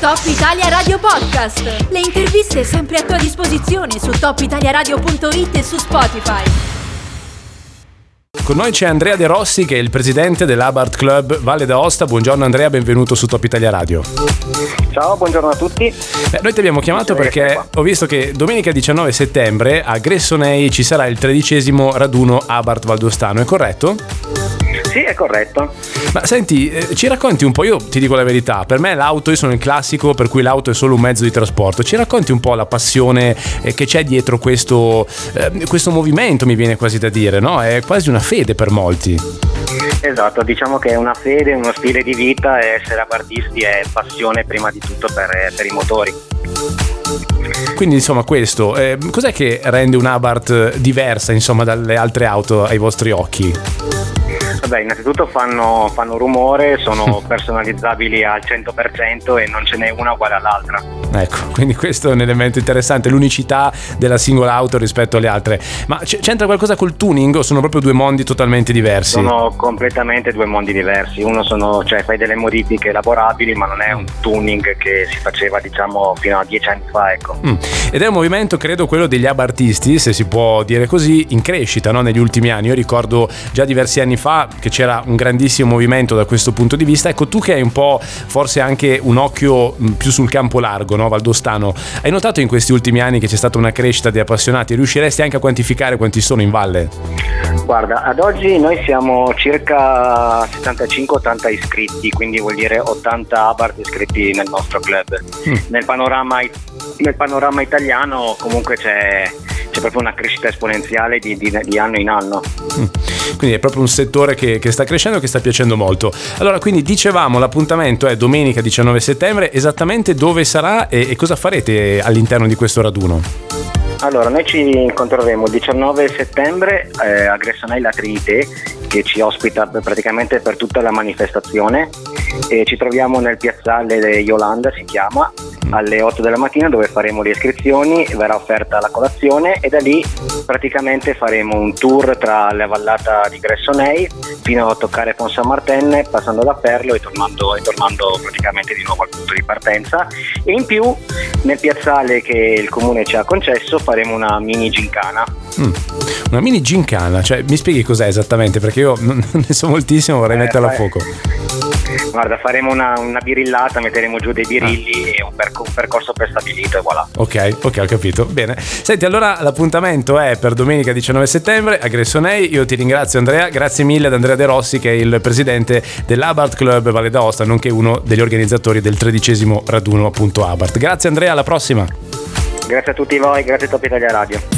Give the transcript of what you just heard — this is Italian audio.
Top Italia Radio Podcast. Le interviste sempre a tua disposizione su topitaliaradio.it e su Spotify. Con noi c'è Andrea De Rossi che è il presidente dell'Abart Club Valle d'Aosta. Buongiorno Andrea, benvenuto su Top Italia Radio. Ciao, buongiorno a tutti. Beh, noi ti abbiamo chiamato perché ho visto che domenica 19 settembre a Gressonei ci sarà il tredicesimo raduno Abart Valdostano, è corretto? Sì, è corretto. Ma senti, eh, ci racconti un po', io ti dico la verità, per me l'auto, io sono il classico per cui l'auto è solo un mezzo di trasporto, ci racconti un po' la passione eh, che c'è dietro questo, eh, questo movimento, mi viene quasi da dire, no? È quasi una fede per molti. Esatto, diciamo che è una fede, uno stile di vita e essere artisti è passione prima di tutto per, per i motori. Quindi insomma questo, eh, cos'è che rende un'Abarth diversa insomma dalle altre auto ai vostri occhi? Vabbè, innanzitutto fanno, fanno rumore, sono personalizzabili al 100% e non ce n'è una uguale all'altra. Ecco, quindi questo è un elemento interessante, l'unicità della singola auto rispetto alle altre. Ma c- c'entra qualcosa col tuning o sono proprio due mondi totalmente diversi? Sono completamente due mondi diversi. Uno sono, cioè fai delle modifiche lavorabili, ma non è un tuning che si faceva diciamo fino a dieci anni fa, ecco. Mm. Ed è un movimento, credo, quello degli abartisti, se si può dire così, in crescita no? negli ultimi anni. Io ricordo già diversi anni fa che c'era un grandissimo movimento da questo punto di vista. Ecco, tu che hai un po' forse anche un occhio più sul campo largo, no? Valdostano, hai notato in questi ultimi anni che c'è stata una crescita di appassionati? Riusciresti anche a quantificare quanti sono in valle? Guarda, ad oggi noi siamo circa 75-80 iscritti, quindi vuol dire 80 Abarth iscritti nel nostro club. Mm. Nel, panorama, nel panorama italiano comunque c'è c'è proprio una crescita esponenziale di, di, di anno in anno. Mm. Quindi è proprio un settore che, che sta crescendo e che sta piacendo molto. Allora, quindi dicevamo, l'appuntamento è domenica 19 settembre, esattamente dove sarà e, e cosa farete all'interno di questo raduno? Allora, noi ci incontreremo il 19 settembre eh, a Gressonei Latrite che ci ospita praticamente per tutta la manifestazione e ci troviamo nel piazzale Yolanda si chiama alle 8 della mattina dove faremo le iscrizioni, verrà offerta la colazione e da lì praticamente faremo un tour tra la vallata di Gressonei fino a toccare Pont San Martin passando da Perlo e tornando, e tornando praticamente di nuovo al punto di partenza e in più nel piazzale che il comune ci ha concesso faremo una mini gincana. Mm. Una mini gincana, cioè mi spieghi cos'è esattamente perché io non ne so moltissimo, vorrei eh, metterla a fuoco. Guarda, faremo una, una, birillata, metteremo giù dei birilli ah. e un, perc- un, percorso prestabilito e voilà. Ok, ok, ho capito. Bene. Senti, allora l'appuntamento è per domenica 19 settembre a Gressonei. Io ti ringrazio Andrea, grazie mille ad Andrea De Rossi che è il presidente dell'Abart Club Valle d'Aosta, nonché uno degli organizzatori del tredicesimo raduno appunto Abart. Grazie Andrea, alla prossima. Grazie a tutti voi, grazie a Top Italia Radio.